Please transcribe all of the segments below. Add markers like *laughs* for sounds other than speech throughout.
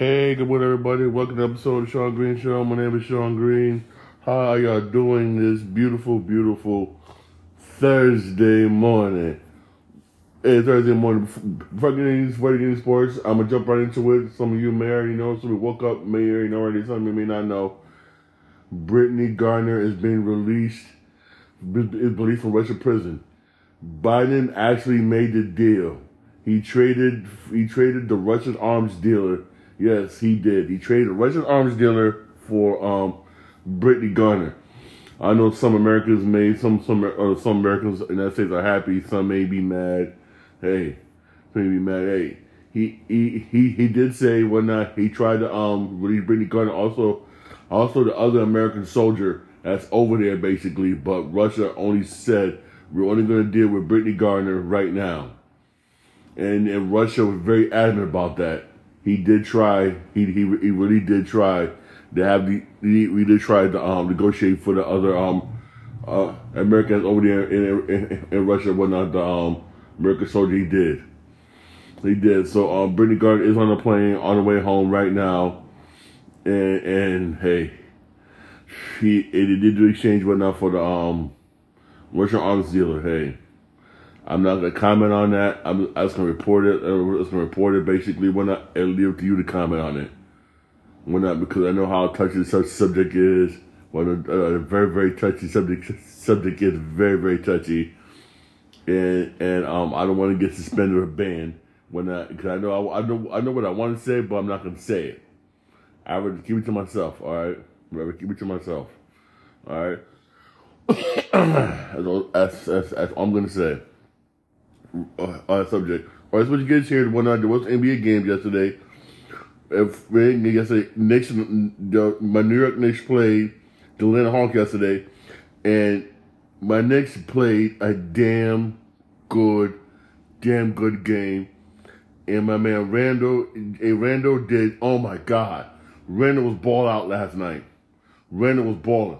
Hey, good morning, everybody. Welcome to episode of Shawn Green Show. My name is Shawn Green. How are y'all doing this beautiful, beautiful Thursday morning? Hey, Thursday morning. Before I get into, before I get into sports, I'm gonna jump right into it. Some of you may already know. Some of you woke up may already know already. Some of you may not know. Brittney Griner is being released. Is released from Russian prison. Biden actually made the deal. He traded. He traded the Russian arms dealer Yes, he did. He traded a Russian arms dealer for um, Brittney Griner. I know some Americans may some some uh, some Americans in United States are happy. Some may be mad. Hey, may be mad. Hey, he he he he did say when uh, he tried to um release Brittney Griner. Also, also the other American soldier that's over there basically. But Russia only said we're only going to deal with Brittney Griner right now, and and Russia was very adamant about that he did try. He he, he really did try to have the. He, we did try to um, negotiate for the other um uh, Americans over there in, in, in Russia, whatnot. The um, American soldier he did. He did. So um, Brittney Griner is on the plane on the way home right now, and and hey, he it did do exchange whatnot for the um Russian arms dealer. Hey. I'm not gonna comment on that. I'm, I'm just gonna report it. I'm just gonna report it. Basically, when I. It'll leave to you to comment on it. We're not because I know how touchy such subject is. What a, a, very very touchy subject subject is very very touchy, and and um I don't want to get suspended or banned when I because I know I, I know I know what I want to say, but I'm not gonna say it. I would keep it to myself. All right, I keep it to myself. *coughs* All right. that's, that's, that's all I'm gonna say uh, subject. All right, so what you get here, one night there was NBA games yesterday. If yesterday, Knicks, the, my New York Knicks played the Atlanta Hawks yesterday, and my Knicks played a damn good, damn good game. And my man Randle, and Randle did. Oh my God, Randle was ball out last night. Randle was balling.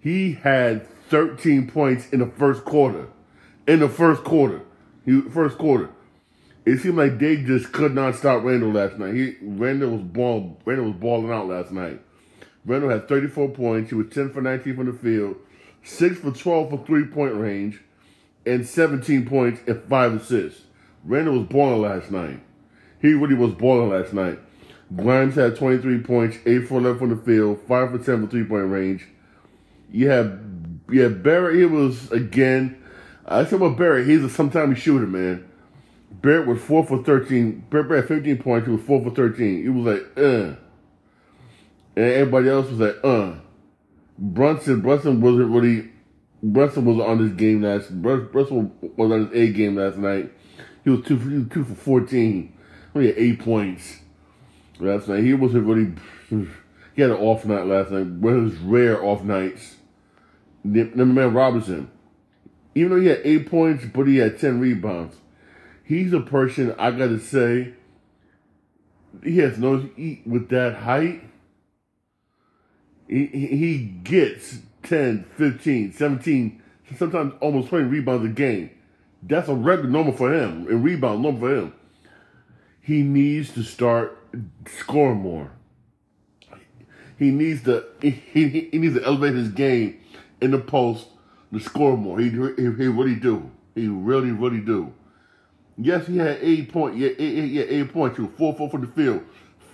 He had 13 points in the first quarter. In the first quarter. He first quarter. It seemed like they just could not stop Randle last night. He Randle was ball Randle was balling out last night. Randle had 34 points. He was 10 for 19 from the field, 6 for 12 for three point range, and 17 points and 5 assists. Randle was balling last night. He really was balling last night. Grimes had 23 points, 8 for 11 from the field, 5 for 10 for three point range. You have, yeah, Barrett, he was, again, I said, well, Barrett, he's a sometimes shooter, man. Barrett was four for thirteen. Barrett had fifteen points. He was four for thirteen. He was like, uh, and everybody else was like, uh. Brunson, Brunson wasn't really. Brunson was on this game last. Brunson was on his A game last night. He was two, he was two for fourteen. He had eight points last night. He wasn't really. He had an off night last night. One of his rare off nights. The man Robinson even though he had eight points, but he had 10 rebounds. He's a person, I gotta say, he has no, he, with that height, he, he gets 10, 15, 17, sometimes almost 20 rebounds a game. That's a record normal for him, and rebound normal for him. He needs to start scoring more. He needs to he, he needs to elevate his game in the post to score more. He, he, he really do. He really, really do. Yes, he had eight point. Yeah, eight, eight, yeah, eight points. He four, four from the field.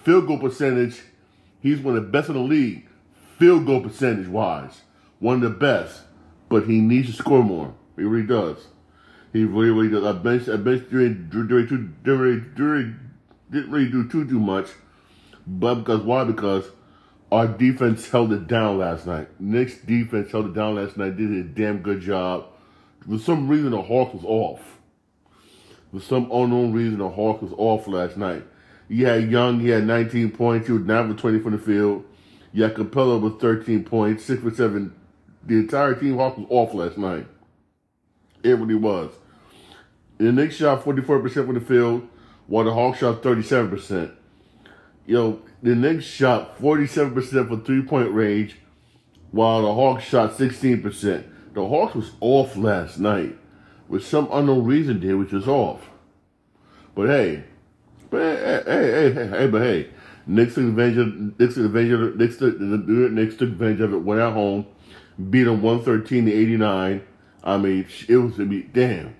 Field goal percentage. He's one of the best in the league. Field goal percentage wise, one of the best. But he needs to score more. He really does. He really, really does. I bench, I bench during, during, during, during, didn't really do too, too much. But because why? Because our defense held it down last night. Knicks defense held it down last night. Did a damn good job. For some reason, the Hawk was off. For some unknown reason, the Hawk was off last night. You had Young, he had 19 points. He was 9 for 20 from the field. You had Capela with 13 points, 6 for 7. The entire team Hawk was off last night. It really was. The Knicks shot 44% from the field, while the Hawks shot 37%. Know, the Knicks shot 47% for three point range, while the Hawks shot 16%. The Hawks was off last night with some unknown reason there, which was off. But hey, but hey, hey, hey, hey, but hey, Knicks took advantage of Knicks took advantage of. Knicks took, the Knicks took advantage of it. Went at home, beat them one thirteen to eighty nine. I mean, it was to be damn.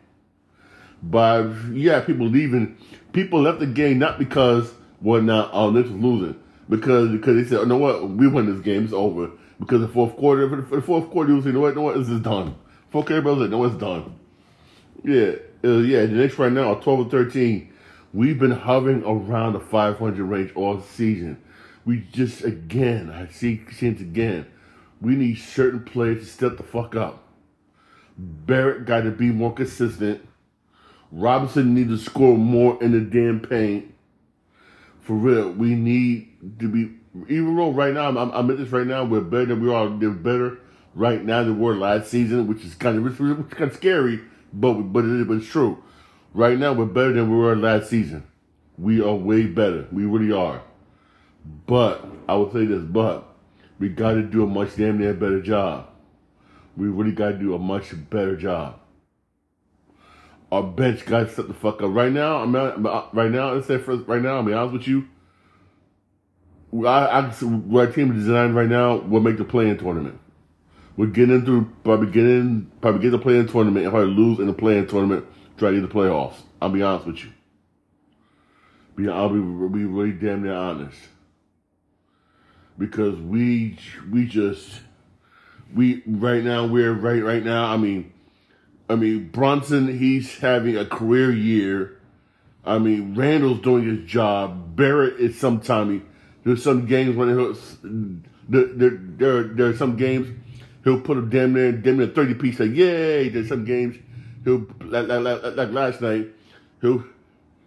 But yeah, people leaving. People left the game not because well, now oh Knicks was losing because because they said, you know what, we won this game. It's over. Because the fourth quarter, for the, for the fourth quarter, you was saying, you know what, know what, this is done. Fourth quarter, was like, no, it's done. Yeah, uh, yeah. The Knicks right now are twelve and thirteen. We've been hovering around the 500 range all season. We just, again, I see since again, we need certain players to step the fuck up. Barrett got to be more consistent. Robinson needs to score more in the damn paint. For real, we need to be, even though right now, I'm, I'm at this right now, we're better than we are, they're better right now than we were last season, which is kind of, which is kind of scary, but, but, it, but it's true. Right now, we're better than we were last season. We are way better. We really are. But, I will say this, but, we got to do a much damn near better job. We really got to do a much better job. Our bench to set the fuck up. Right now, I'm not, uh, right now, let's say right now, I'll be honest with you. I, I, our team designed right now will make the play-in tournament. We're getting through, probably getting, probably get the play-in tournament and probably lose in the play-in tournament try to get the playoffs. I'll be honest with you. Be, I'll be, be really damn near honest. Because we we just we right now we're right right now. I mean, I mean Brunson he's having a career year. I mean Randle's doing his job. Barrett is sometimes there's some games when he'll there there there, are some games he'll put a damn near damn near thirty piece. Say yay! There's some games he'll like, like, like last night, he'll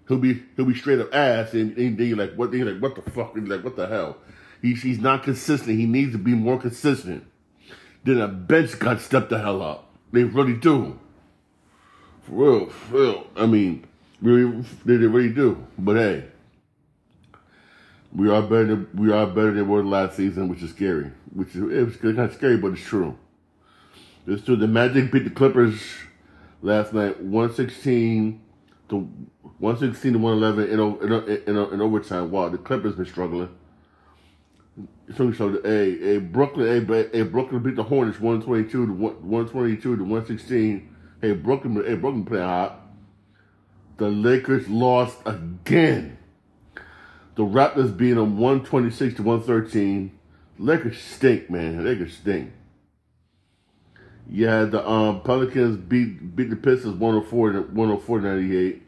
he'll be he'll be straight up ass, and, and then you're like, what? You're like, what the fuck? And like, what the hell? He's he's not consistent. He needs to be more consistent. Then a bench got stepped the hell up. They really do. Real, real. I mean, really, they, really do. But hey, we are better. Than, we are better than we were last season, which is scary. Which is it was kind of scary, but it's true. It's true. The Magic beat the Clippers last night, 116 to 116 to 111 in, in, in, in overtime. Wow, the Clippers been struggling. So, so a a Brooklyn a, a Brooklyn beat the Hornets 122 to 122 to 116. Hey Brooklyn, hey Brooklyn playing hot. The Lakers lost again. The Raptors beat them 126 to 113. Lakers stink, man. Lakers stink. Yeah, the um, Pelicans beat beat the Pistons 104 to 104 98.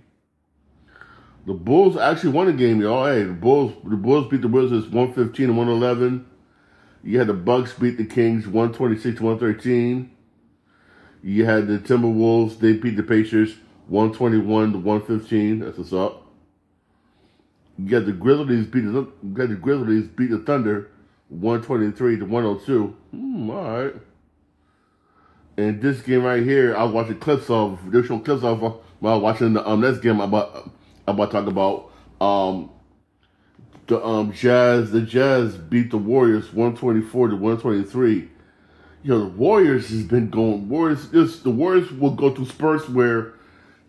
The Bulls actually won the game, y'all. Hey, the Bulls the Bulls beat the Wizards 115 to 111. You had the Bucks beat the Kings 126 to 113. You had the Timberwolves, they beat the Pacers 121 to 115. That's what's up. You got the Grizzlies beat the, you got the Grizzlies beat the Thunder 123 to 102. Hmm, all right. And this game right here, I was watching clips of. Showing clips of while watching the um next game. I'm about I'm about to talk about um the um Jazz. The Jazz beat the Warriors 124 to 123. You know the Warriors has been going. Warriors, this the Warriors will go through spurts where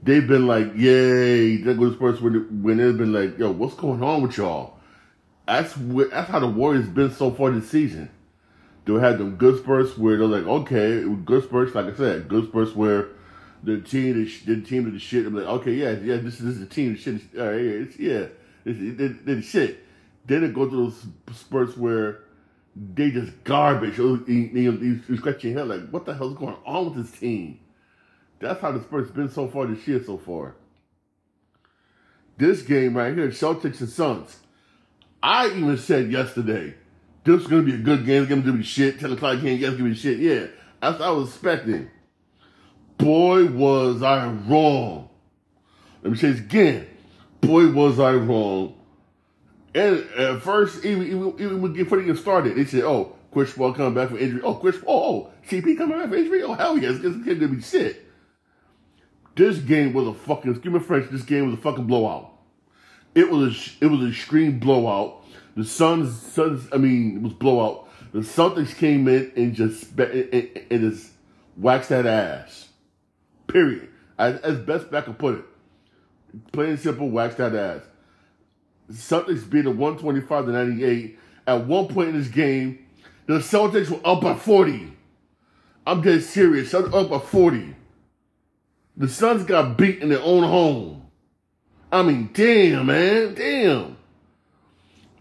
they've been like, yay. They go to spurts when when they've been like, yo, what's going on with y'all? That's that's how the Warriors been so far this season They'll have them good spurts where they're like, okay, good spurts, like I said, good spurts where the team, the, the team of the shit, I'm like, okay, yeah, yeah, this, this is the team, shit, all right, it's, yeah, it's, it, it, shit. Then it go to those spurts where they just garbage. You, you, you scratch your head like, what the hell's going on with this team? That's how the Spurs been so far this year so far. This game right here, Celtics and Suns. I even said yesterday, this is gonna be a good game. It's gonna be shit. Ten o'clock game. Gonna be shit. Yeah, that's what I was expecting. Boy, was I wrong. Let me say this again. Boy, was I wrong. And at first, even even, even before they get started, they said, "Oh, Chris Paul coming back from injury. Oh, Chris, oh, oh, CP coming back from injury. Oh, hell yes, this game gonna be shit." This game was a fucking. Excuse me, French. This game was a fucking blowout. It was a, it was an extreme blowout the Suns, Suns, I mean, it was blowout. The Celtics came in and just and, and just waxed that ass. Period. As, as best I could put it. Plain and simple, waxed that ass. Celtics beat a 125 to 98. At one point in this game, the Celtics were up by 40. I'm dead serious. Celtics up by 40. The Suns got beat in their own home. I mean, damn, man. Damn.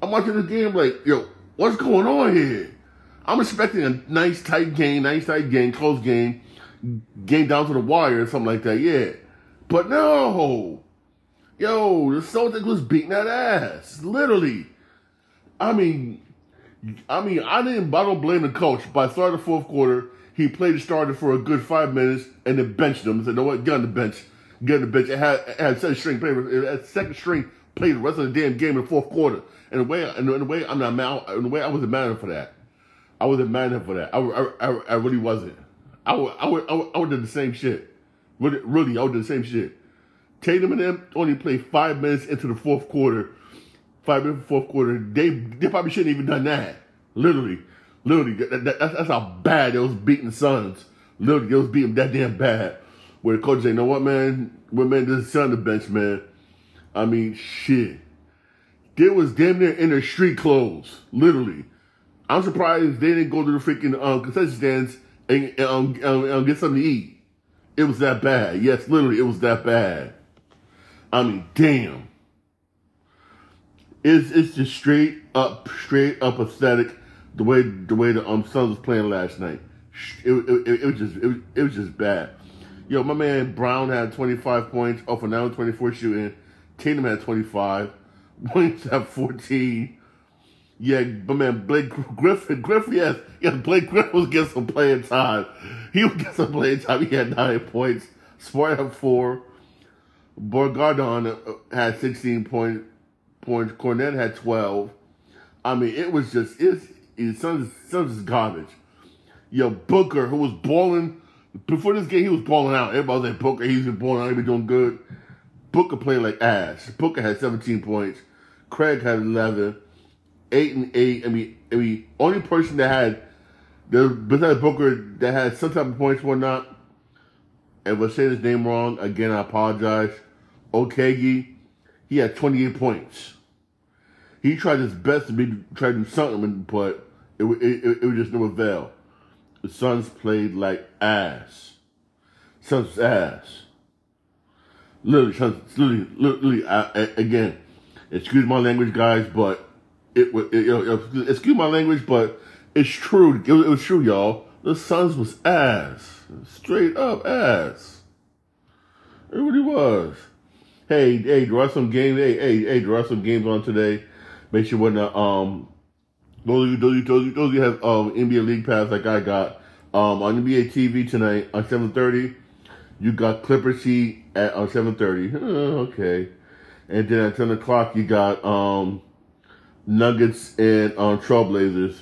I'm watching the game like, yo, what's going on here? I'm expecting a nice tight game, nice tight game, close game, game down to the wire or something like that, yeah. But no. Yo, the Celtics was beating that ass. Literally. I mean, I mean, I didn't I don't blame the coach. By of the fourth quarter, he played the starter for a good five minutes and then benched him. Said, "No what? Get on the bench. Get on the bench." It had had second string play. It had second string played the rest of the damn game in the fourth quarter. And the way, and the way I'm not mad. In the way I wasn't mad for that. I wasn't mad for that. I, I, I, I really wasn't. I would, I would, I would, I would do the same shit. Really, really, I would do the same shit. Tatum and them only played five minutes into the fourth quarter. Five minutes fourth quarter. They, they probably shouldn't even done that. Literally. Literally, that, that, that's, that's how bad they was beating the Suns. Literally, they was beating that damn bad. Where the coach say, you know what, man? What, man, this is on the bench, man. I mean, shit. They was damn near in their street clothes. Literally. I'm surprised they didn't go to the freaking um, concession stands and, and, um, and, and get something to eat. It was that bad. Yes, literally, it was that bad. I mean, damn. It's it's just straight up, straight up aesthetic the way the way the um Suns was playing last night. It, it, it, was just it was, it was just bad. Yo, my man Brown had 25 points off of now 24 shooting. Tatum had 25. *laughs* Williams had 14. Yeah, my man Blake Griffin, Griffin, yes, yes, Blake Griffin was getting some playing time. He would get some playing time. He had nine points. Smart had four. Brogdon uh, had 16 point, points. Kornet had 12. I mean, it was just, it's, it's Suns is garbage. Yo, Booker, who was balling, before this game, he was balling out. Everybody was like, Booker, he's been balling out, he been doing good. Booker played like ass. Booker had 17 points. Craig had 11. 8 and 8. I mean, I mean, only person that had, the besides Booker, that had some type of points, whatnot, if I say his name wrong, again, I apologize. Okogie, he had 28 points. He tried his best to be try to do something, but it, it, it, it was just no avail. The Suns played like ass. Suns ass. Literally, Suns, literally, literally, uh, again, excuse my language, guys, but it was, excuse my language, but it's true. It, it was true, y'all. The Suns was ass. Straight up ass. It really was. Hey, hey, there are some games. Hey, hey, hey, there are some games on today. Make sure when the um those of you those of you, those of you, of have um NBA League Pass like I got um on NBA TV tonight on seven thirty. You got Clippers Heat at on seven thirty. *laughs* Okay, and then at ten o'clock you got um Nuggets and um Trailblazers.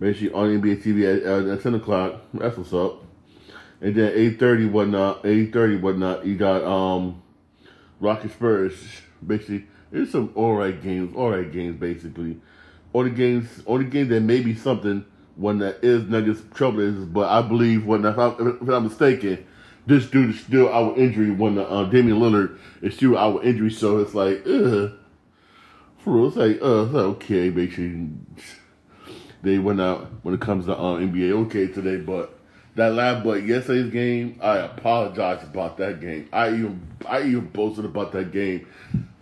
Make sure on NBA TV at, uh, at ten o'clock. That's what's up. And then eight thirty whatnot. Eight thirty whatnot. You got um Rocket Spurs. Basically it's some alright games, alright games basically. Only games, only game that may be something when that is Nuggets Trailblazers, but I believe when if, I, if I'm mistaken, this dude is still our injury when the, uh, Damian Lillard is still our injury, so it's like, ugh. For real, it's like, uh, it's like, okay, basically, they went out when it comes to uh, NBA okay today, but that last but yesterday's game, I apologize about that game. I even I even boasted about that game.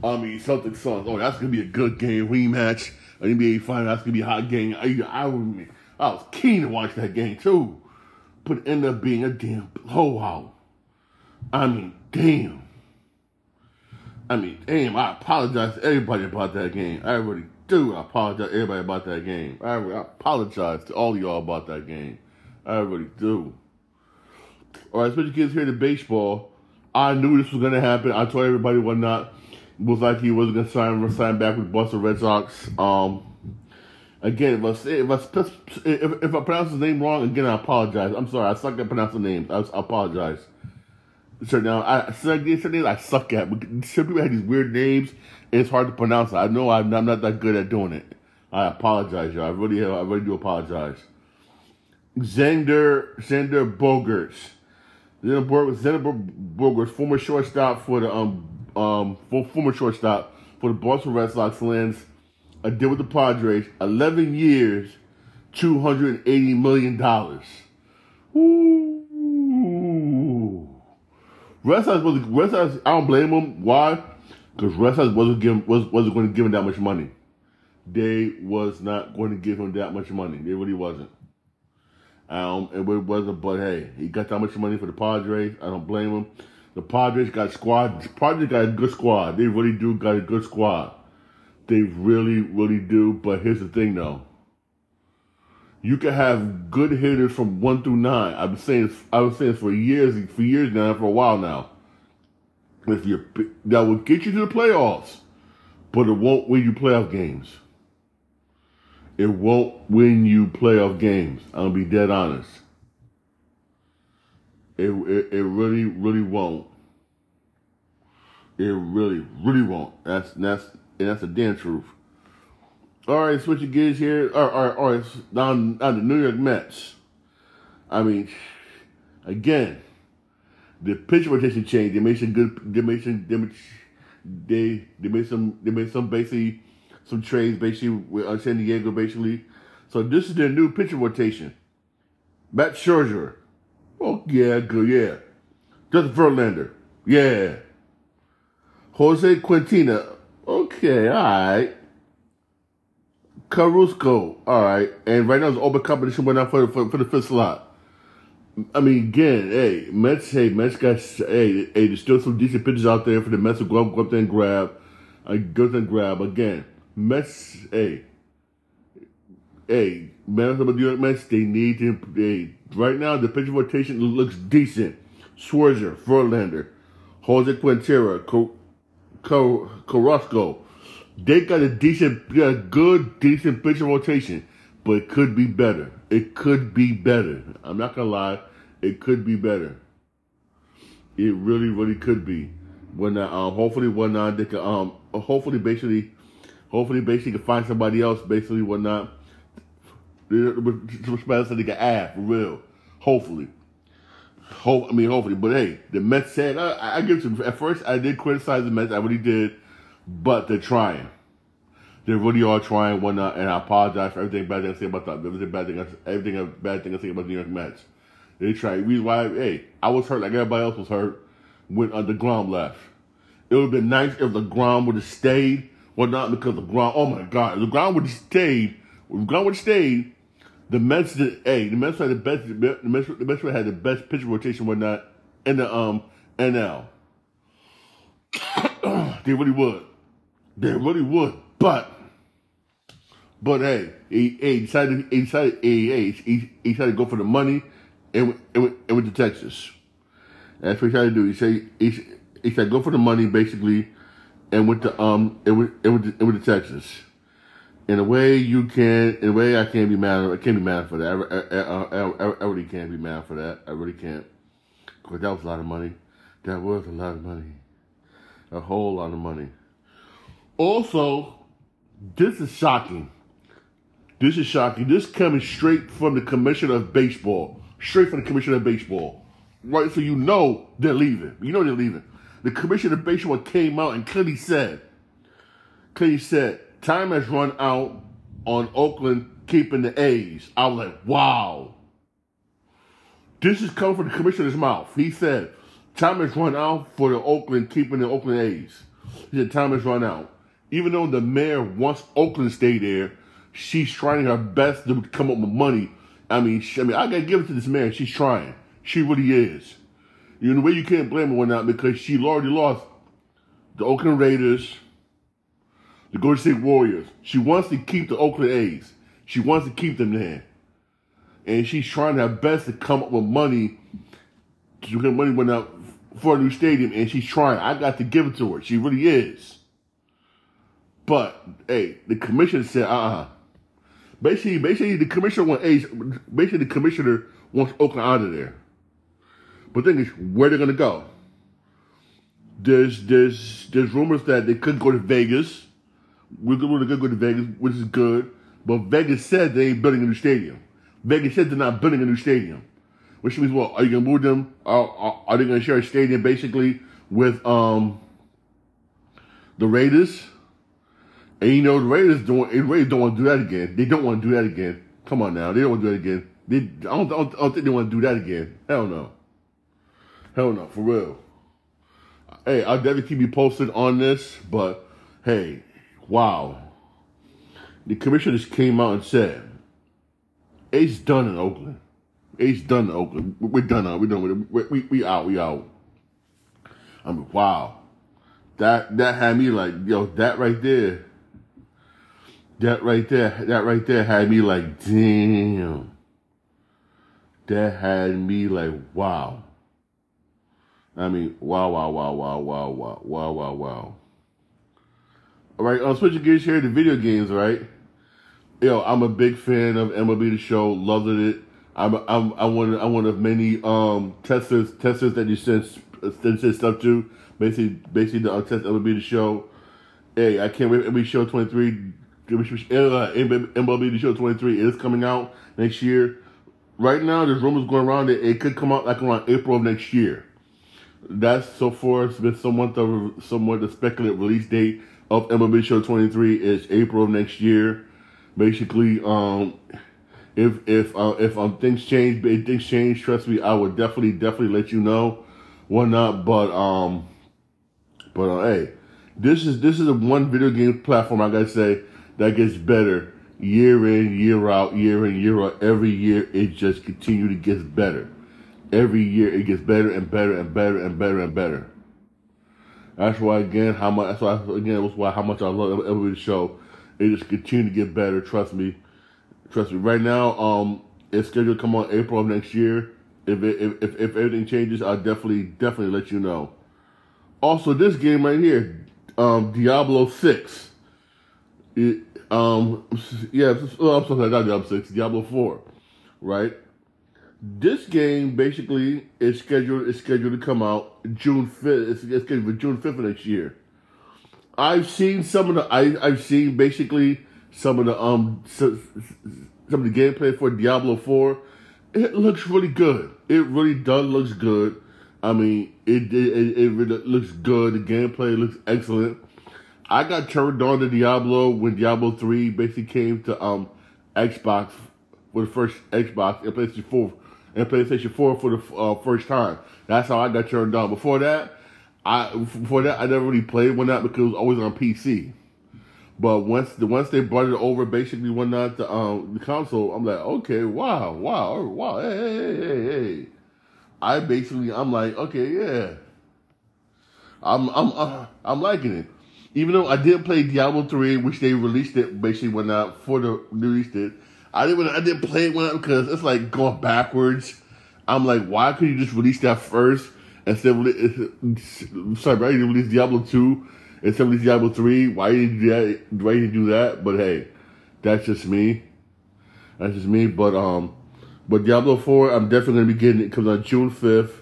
I mean, Celtics Suns. Oh, that's gonna be a good game rematch. NBA final. That's gonna be a hot game. I I, I was keen to watch that game too, but it ended up being a damn blowout. I mean, damn. I mean, damn. I apologize to everybody about that game. I really do. I apologize to everybody about that game. I, I apologize to all y'all about that game. I really do. All right, switching gears here to baseball. I knew this was going to happen. I told everybody what not. Was like he wasn't going to sign sign back with Boston Red Sox. Um, again, if I, if I if, if I pronounce his name wrong, again I apologize. I'm sorry. I suck at pronouncing names. I, I apologize. So now I said names I suck at. Some people have these weird names, and it's hard to pronounce. I know I'm, I'm not that good at doing it. I apologize, y'all. I really, I really do apologize. Xander Xander Bogaerts. Xander Bogaerts, former shortstop for the um um former shortstop for the Boston Red Sox lands a deal with the Padres, 11 years, $280 million. Ooh. Red Sox was Red Sox. I don't blame them. Why? Because Red Sox wasn't giving was wasn't going to give him that much money. They was not going to give him that much money. They really wasn't. Um, it wasn't. But hey, he got that much money for the Padres. I don't blame him. The Padres got squad. The Padres got a good squad. They really do got a good squad. They really, really do. But here's the thing, though. You can have good hitters from one through nine. I've been saying I was saying for years, for years now, for a while now. If you that will get you to the playoffs, but it won't win you playoff games. It won't win you playoff games. Gonna be dead honest. It, it, it really, really won't. It really, really won't. That's that's that's the damn truth. All right, switching gears here. All right, all right, down on the New York Mets. I mean, again, the pitch rotation changed. They made some good. They made some. They they made some. They made some basically some trades basically with uh, San Diego basically. So this is their new pitcher rotation. Max Scherzer. Oh yeah, good yeah. Justin Verlander. Yeah. Jose Quintana. Okay, all right. Carrasco, all right, and right now it's open competition went out for, for for the fifth slot. I mean, again, hey, Mets, hey, Mets got, hey, hey, there's still some decent pitchers out there for the Mets to go up, go up there and grab, uh, go up and grab. Again, Mets, hey, hey, the New York Mets, they need to, hey, right now the pitcher rotation looks decent. Scherzer, Verlander, Jose Quintero, Carrasco, they got a decent, a good, decent pitcher rotation, but it could be better. It could be better. I'm not gonna lie, it could be better. It really, really could be. When uh, um, hopefully when uh, they can um, hopefully basically, hopefully basically can find somebody else basically when not. Some so they can add for real. Hopefully. Hope I mean hopefully, but hey, the Mets said I, I give them. At first, I did criticize the Mets. I really did but they're trying. They really are trying, whatnot, and I apologize for everything bad thing I say about that. Everything bad thing, everything bad thing I say about the New York Mets. They try. Reason why, hey, I was hurt like everybody else was hurt when uh, DeGrom left. It would have been nice if DeGrom would have stayed, whatnot, because DeGrom, oh my God, if DeGrom would have stayed, if DeGrom would have stayed, the Mets did, hey, the Mets had the best, the Mets, the Mets had the best pitcher rotation, whatnot, in the um NL. *coughs* they really would. They really would. But, but hey, he, he decided, he decided, he, he, he decided to go for the money and, and, and went to Texas. That's what he tried to do. He said, he, he said, go for the money basically and went to, um, and went, and went to, and went to Texas. In a way you can, in a way I can't be mad, I can't be mad for that. I, I, I, I really can't be mad for that. I really can't. Because that was a lot of money. That was a lot of money. A whole lot of money. Also, this is shocking. This is shocking. This coming straight from the commissioner of baseball. Straight from the commissioner of baseball. Right, so you know they're leaving. You know they're leaving. The commissioner of baseball came out and clearly said, clearly said, time has run out on Oakland keeping the A's. I was like, wow. This is coming from the commissioner's mouth. He said, time has run out for the Oakland keeping the Oakland A's. He said, time has run out even though the mayor wants Oakland to stay there, she's trying her best to come up with money. I mean, she, I mean, I gotta give it to this mayor. She's trying. She really is. You know, the way you can't blame her or not because she already lost the Oakland Raiders, the Golden State Warriors. She wants to keep the Oakland A's. She wants to keep them there. And she's trying her best to come up with money to get money went out for a new stadium, and she's trying. I got to give it to her. She really is. But hey, the commissioner said, uh uh Basically, basically the commissioner wants basically the commissioner wants Oakland out of there. But the thing is, where they're gonna go? There's there's there's rumors that they could go to Vegas. We're gonna go to Vegas, which is good. But Vegas said they ain't building a new stadium. Vegas said they're not building a new stadium. Which means what? Are you gonna move them? Are, are, are they gonna share a stadium basically with um the Raiders? And you know the Raiders don't. The Raiders don't want to do that again. They don't want to do that again. Come on now, they don't want to do that again. They, I don't, I don't, I don't think they want to do that again. Hell no. Hell no, for real. Hey, I'll definitely keep you posted on this, but hey, wow. The commissioner just came out and said, "It's done in Oakland. It's done in Oakland. We're done uh, now. We're done with it. We, we, we out. We out." I mean, wow. That that had me like, yo, that right there. That right there, that right there had me like, damn. That had me like, wow. I mean, wow, wow, wow, wow, wow, wow, wow, wow, wow. All right, I'm switching gears here to video games, right? Yo, I'm a big fan of MLB The Show. Loved it. I'm I'm I'm one I'm one of many um testers testers that you send send stuff to. Basically, basically the uh, test MLB The Show. Hey, I can't wait. MLB Show 23. Uh, MLB The Show 23 is coming out next year. Right now, there's rumors going around that it could come out like around April of next year that's so far it's been somewhat the somewhat the speculative release date of MLB Show 23 is April of next year. Basically, um, if if uh, if um things change, if things change, trust me, I would definitely definitely let you know. Whatnot, but um, but uh, hey, this is this is a one video game platform I gotta say that gets better year in, year out, year in, year out. Every year, it just continue to get better every year it gets better and better and better and better and better. That's why again how much that's why again that's why how much I love every show. It just continue to get better. Trust me, trust me. Right now, um, it's scheduled to come on April of next year. If it, if, if if everything changes, I'll definitely definitely let you know. Also, this game right here, um, Diablo Six. It, um, yeah, oh, I'm sorry, not Diablo Six, Diablo Four, right? This game basically is scheduled is scheduled to come out June fifth. It's, it's scheduled for June fifth of next year. I've seen some of the I I've seen basically some of the um some, of the gameplay for Diablo Four. It looks really good. It really does looks good. I mean, it it, it really looks good. The gameplay looks excellent. I got turned on to Diablo when Diablo Three basically came to um Xbox for the first Xbox and PlayStation Four and PlayStation 4 for the uh, first time. That's how I got turned on. Before that, I before that I never really played one that because it was always on PC. But once the once they brought it over, basically one night the um the console, I'm like, okay, wow, wow, wow, hey, hey, hey, hey. I basically I'm like, okay, yeah. I'm I'm uh, I'm liking it. Even though I did play Diablo 3, which they released it basically when I for the released it. I didn't I didn't play it when because it's like going backwards. I'm like, why couldn't you just release that first instead of sorry, why didn't release Diablo two instead of release Diablo three? Why did you do that? Why did you do that? But hey, that's just me. That's just me. But um, but Diablo four, I'm definitely gonna be getting it. Comes on June fifth.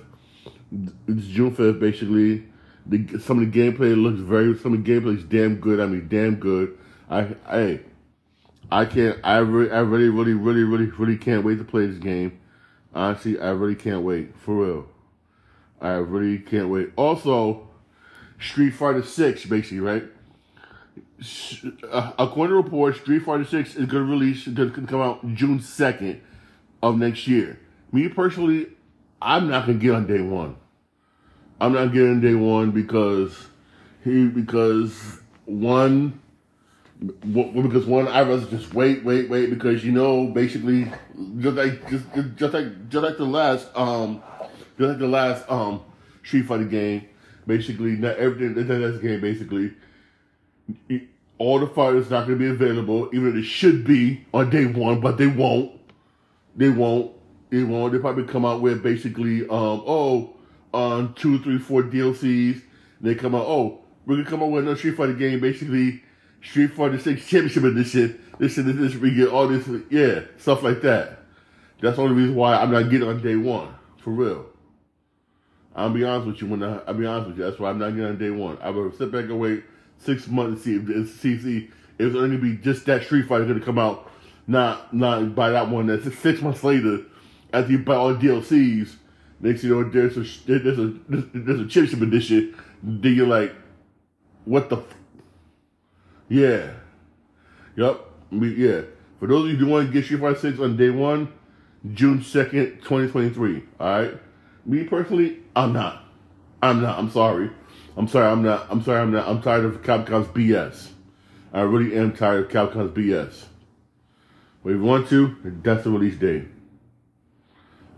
It's June fifth, basically. The, some of the gameplay looks very. Some of the gameplay is damn good. I mean, damn good. I I I can't. I really, I really, really, really, really, really can't wait to play this game. Honestly, I really can't wait for real. I really can't wait. Also, Street Fighter Six, basically, right? Uh, according to reports, Street Fighter Six is going to release, going to come out June second of next year. Me personally, I'm not going to get on day one. I'm not getting day one because he because one because one, I was just wait, wait, wait, because you know, basically, just like just just like just like the last um, just like the last um Street Fighter game, basically, not everything that's the game basically. All the fighters not going to be available, even though they should be on day one, but they won't. They won't. They won't. They probably come out with basically, um, oh, on two, three, four DLCs. They come out, oh, we're gonna come out with another Street Fighter game, basically Street Fighter Six Championship Edition. This and this, is we get all this, yeah, stuff like that. That's the only reason why I'm not getting on day one, for real. I'll be honest with you. When I, I'll be honest with you, that's why I'm not getting on day one. I will sit back and wait six months to see if see, see if it's to be just that Street Fighter going to come out. Not not by that one. That's six months later, after you buy all the DLCs. Next you know, there's a there's a there's a championship edition. Then you're like, what the yeah, Yep. We, yeah. For those of you who want to get Street Fighter 6 on day one, June 2nd, 2023. Alright? Me personally, I'm not. I'm not. I'm sorry. I'm sorry. I'm not. I'm sorry. I'm not. I'm tired of Capcom's BS. I really am tired of Capcom's BS. But if you want to, that's the release date.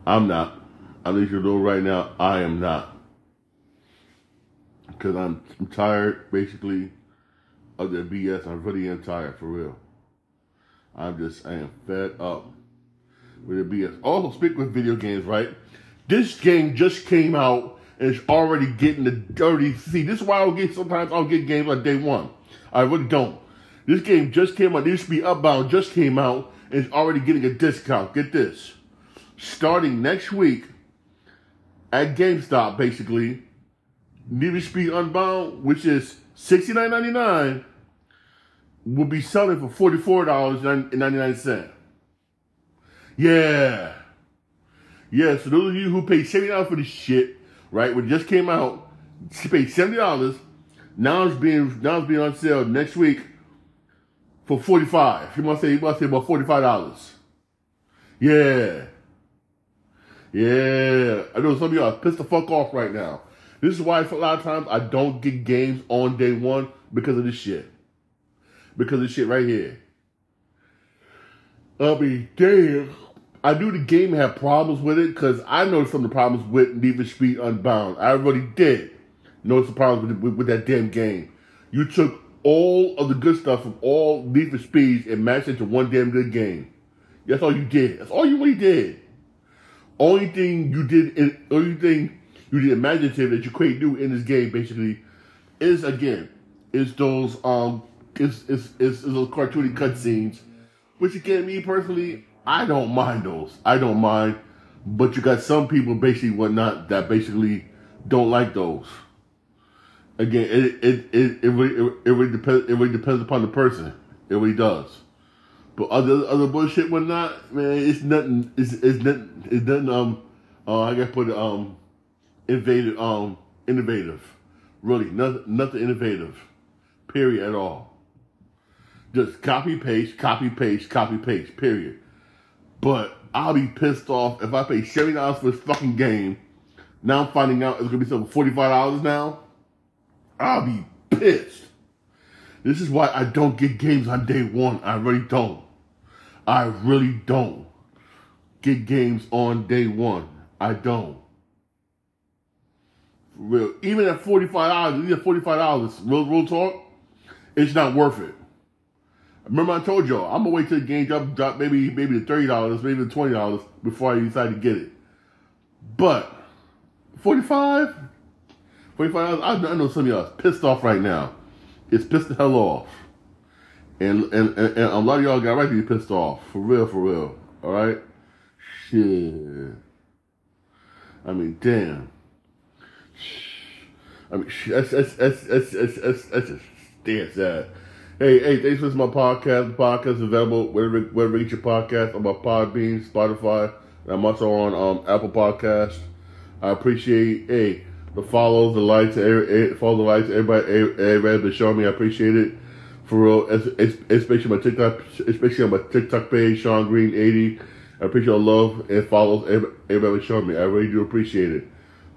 I'm not. At least you know right now, I am not. Because I'm, I'm tired, basically, of the BS. I'm really tired, for real. I'm just, I am fed up with the BS. Also, speak with video games, right? This game just came out and it's already getting the dirty. See, this is why I don't get, sometimes I don't get games on day one. I really don't. This game just came out. This should be Upbound just came out and it's already getting a discount. Get this. Starting next week at GameStop, basically, Need Speed Unbound, which is $69.99, will be selling for $44.99. Yeah. Yeah, so those of you who paid $70 for this shit, right, when it just came out, paid $70, now it's being now it's being on sale next week for 45 You must say you must say about $45. Yeah. Yeah. I know some of you are pissed the fuck off right now. This is why for a lot of times I don't get games on day one because of this shit. Because of this shit right here. I mean, damn. I knew the game had problems with it because I noticed some of the problems with for Speed Unbound. I really did notice the problems with, with, with, that damn game. You took all of the good stuff from all Need for Speeds and mashed it into one damn good game. That's all you did. That's all you really did. Only thing you did, in, only thing you did imaginative that you couldn't do in this game, basically, is again, is those um, is is is, is those cartoony cutscenes, which again, me personally, I don't mind those. I don't mind. But you got some people basically whatnot that basically don't like those. Again, it it it, it, really, it, really depends it really depends upon the person. It really does. But other other bullshit whatnot, man, it's nothing it's it's nothing it's nothing um uh, I gotta put it um innovative um innovative. Really, nothing nothing innovative. Period at all. Just copy paste, copy paste, copy paste, period. But I'll be pissed off if I pay seventy dollars for this fucking game. Now I'm finding out it's gonna be something forty five dollars now. I'll be pissed. This is why I don't get games on day one. I really don't. I really don't get games on day one. I don't. For real. Even at forty five dollars, even at forty five dollars, real real talk, it's not worth it. Remember I told y'all, I'm gonna wait till the game drop, drop maybe maybe the thirty dollars, maybe the twenty dollars before I decide to get it. But 45 45 dollars, I know some of y'all is pissed off right now. It's pissed the hell off. And and, and, and a lot of y'all got right to be pissed off. For real, for real. Alright? Shit. I mean, damn. I mean, that's, that's, that's, that's, that's, that's, that's just damn sad. Hey, hey, thanks for listening to my podcast. The podcast is available wherever, wherever you get your podcast. I'm on Podbean, Spotify, and I'm also on um, Apple Podcast. I appreciate, hey, the follows, the likes, a follow the likes, everybody, everybody been showing me. I appreciate it. For real, especially my TikTok, especially on my TikTok page, Shawn Green 80. I appreciate all love and follows everybody showing me. I really do appreciate it.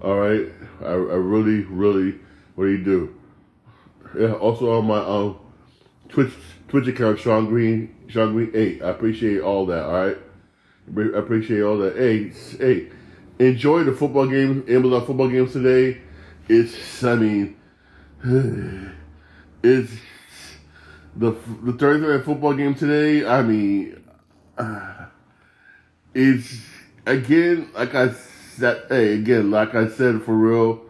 All right, I, I really, really, what do. You do? Yeah, also on my um Twitch Twitch account, Shawn Green, Shawn Green Eight. I appreciate all that. All right, I appreciate all that. Hey, hey, enjoy the football game, Amazon football games today. It's, I mean, *sighs* it's the the Thursday night football game today. I mean, *sighs* it's again like I said. Hey, again, like I said, for real.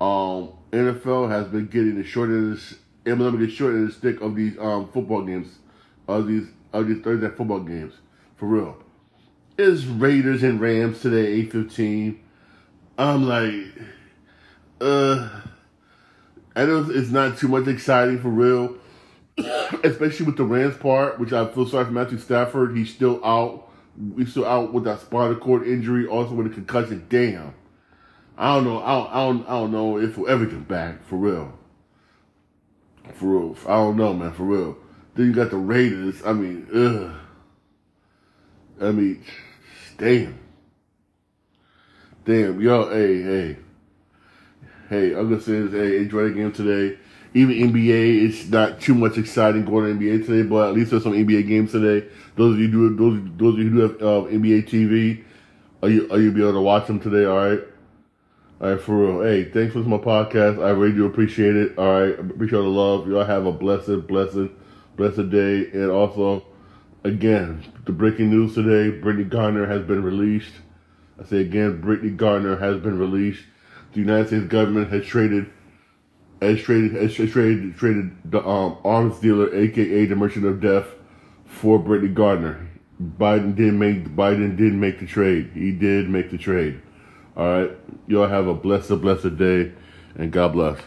Um, NFL has been getting the short end Amazon get short of the stick of these um football games, of these of these Thursday football games, for real. It's Raiders and Rams today, eight fifteen. I'm like, uh, I know it's not too much exciting for real, *coughs* especially with the Rams part, which I feel sorry for Matthew Stafford. He's still out. He's still out with that spinal cord injury, also with a concussion. Damn. I don't know. I don't, I don't, I don't know if we'll ever get back for real. For real. I don't know, man. For real. Then you got the Raiders. I mean, ugh. I mean, damn. Damn, yo, hey, hey. Hey, I'm gonna say hey, enjoy the game today. Even NBA, it's not too much exciting going to NBA today, but at least there's some NBA games today. Those of you do those those of you who do have uh, NBA TV, are you are you be able to watch them today? All right. All right, for real. Hey, thanks for my podcast. I really do appreciate it. All right, appreciate all the love. Y'all have a blessed, blessed, blessed day. And also, again, the breaking news today: Brittney Griner has been released. I say again, Brittney Griner has been released. The United States government has traded, has traded, has traded, traded the um, arms dealer, aka the Merchant of Death, for Brittney Griner. Biden did make Biden did make the trade. He did make the trade. All right. Y'all have a blessed, blessed day, and God bless.